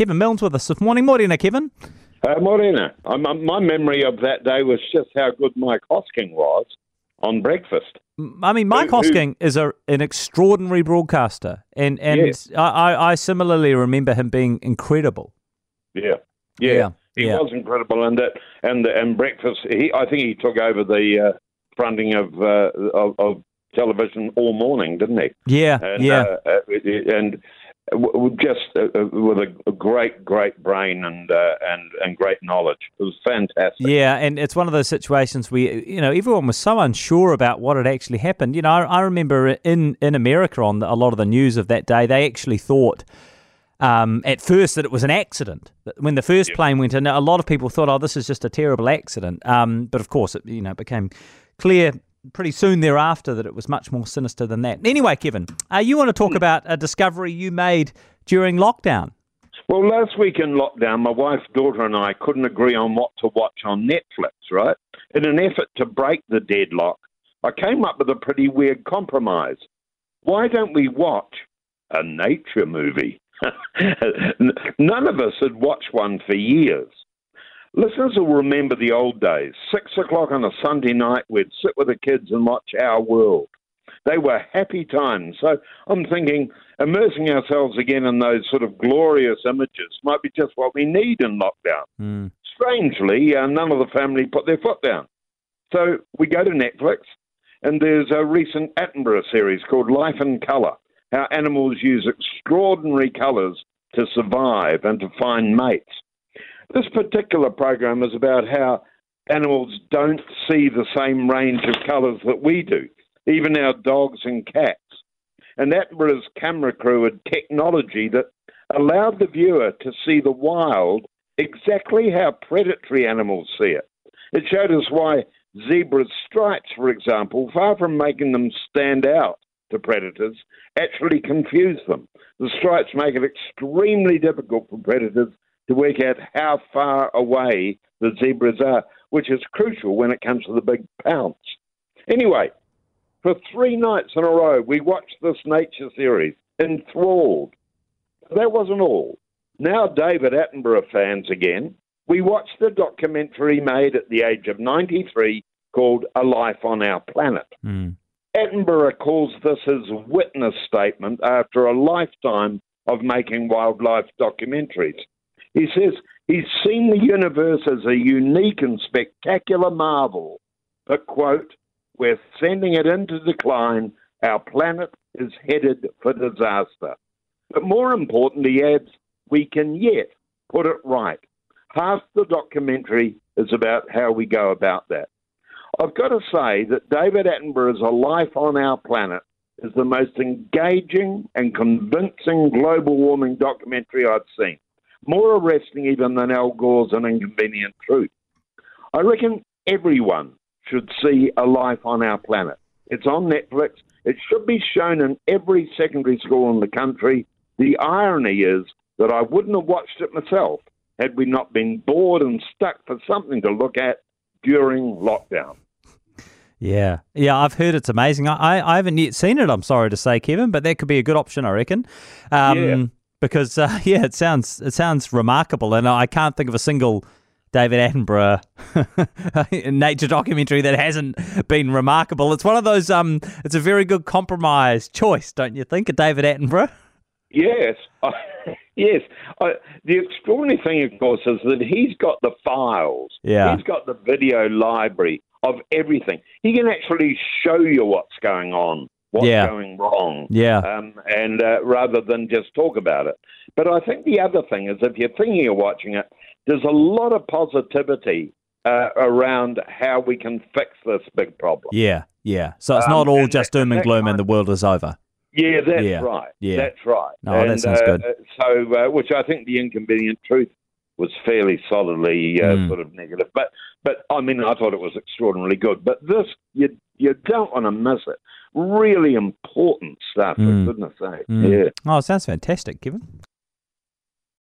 Kevin Milne's with us this morning. Morena, Kevin. Uh, Morena, I'm, I'm- my memory of that day was just how good Mike Hosking was on breakfast. I mean, Mike Who- who- Hosking is a, an extraordinary broadcaster, and and Yes. I, I, I similarly remember him being incredible. Yeah, yeah, Yeah, he yeah. was incredible, and that and and breakfast. He, I think he took over the uh, fronting of, uh, of of television all morning, didn't he? Yeah, And, yeah, uh, uh, and just uh, uh, with a, a great, great brain and uh, and and great knowledge. It was fantastic. yeah, and it's one of those situations where you know everyone was so unsure about what had actually happened. You know, I, I remember in in America on the, a lot of the news of that day, they actually thought. Um, at first, that it was an accident. When the first plane went in, a lot of people thought, "Oh, this is just a terrible accident." Um, but of course, it you know became clear pretty soon thereafter that it was much more sinister than that. Anyway, Kevin, uh, you want to talk about a discovery you made during lockdown? Well, last week in lockdown, my wife, daughter, and I couldn't agree on what to watch on Netflix, right? In an effort to break the deadlock, I came up with a pretty weird compromise. Why don't we watch a nature movie? None of us had watched one for years. Listeners will remember the old days. Six o'clock on a Sunday night, we'd sit with the kids and watch Our World. They were happy times. So I'm thinking immersing ourselves again in those sort of glorious images might be just what we need in lockdown. Mm. Strangely, uh, none of the family put their foot down. So we go to Netflix, and there's a recent Attenborough series called Life in Colour how animals use extraordinary colours to survive and to find mates. This particular program is about how animals don't see the same range of colours that we do, even our dogs and cats. And Attenborough's camera crew had technology that allowed the viewer to see the wild exactly how predatory animals see it. It showed us why zebras' stripes, for example, far from making them stand out to predators, actually confuse them. The stripes make it extremely difficult for predators to work out how far away the zebras are, which is crucial when it comes to the big pounce. Anyway, for three nights in a row, we watched this nature series, enthralled. That wasn't all. Now, David Attenborough fans again, we watched the documentary made at the age of 93 called A Life on Our Planet. Mm. Attenborough calls this his witness statement after a lifetime of making wildlife documentaries. He says he's seen the universe as a unique and spectacular marvel, but, quote, we're sending it into decline. Our planet is headed for disaster. But more important, he adds, we can yet put it right. Half the documentary is about how we go about that. I've got to say that David Attenborough's A Life on Our Planet is the most engaging and convincing global warming documentary I've seen. More arresting even than Al Gore's An Inconvenient Truth. I reckon everyone should see A Life on Our Planet. It's on Netflix. It should be shown in every secondary school in the country. The irony is that I wouldn't have watched it myself had we not been bored and stuck for something to look at during lockdown. Yeah, yeah, I've heard it's amazing. I, I, haven't yet seen it. I'm sorry to say, Kevin, but that could be a good option, I reckon. Um, Yeah. Because uh, yeah, it sounds it sounds remarkable, and I can't think of a single David Attenborough nature documentary that hasn't been remarkable. It's one of those. Um, it's a very good compromise choice, don't you think? A David Attenborough. Yes, I, yes. I, the extraordinary thing, of course, is that he's got the files. Yeah. He's got the video library of everything. He can actually show you what's going on, what's Yeah. going wrong. Yeah. Um, and uh, rather than just talk about it. But I think the other thing is if you're thinking of watching it, there's a lot of positivity uh, around how we can fix this big problem. Yeah, yeah. So it's Um, not all just doom and gloom and the world is over. Yeah, that's Yeah, right. yeah. That's right. Oh, that And, sounds uh, good. So, uh, which I think the inconvenient truth was fairly solidly uh, Mm. sort of negative. But, but I mean, I thought it was extraordinarily good. But this, you you don't want to miss it. Really important stuff, Mm. for goodness sake. Mm. Yeah. Oh, sounds fantastic, Kevin.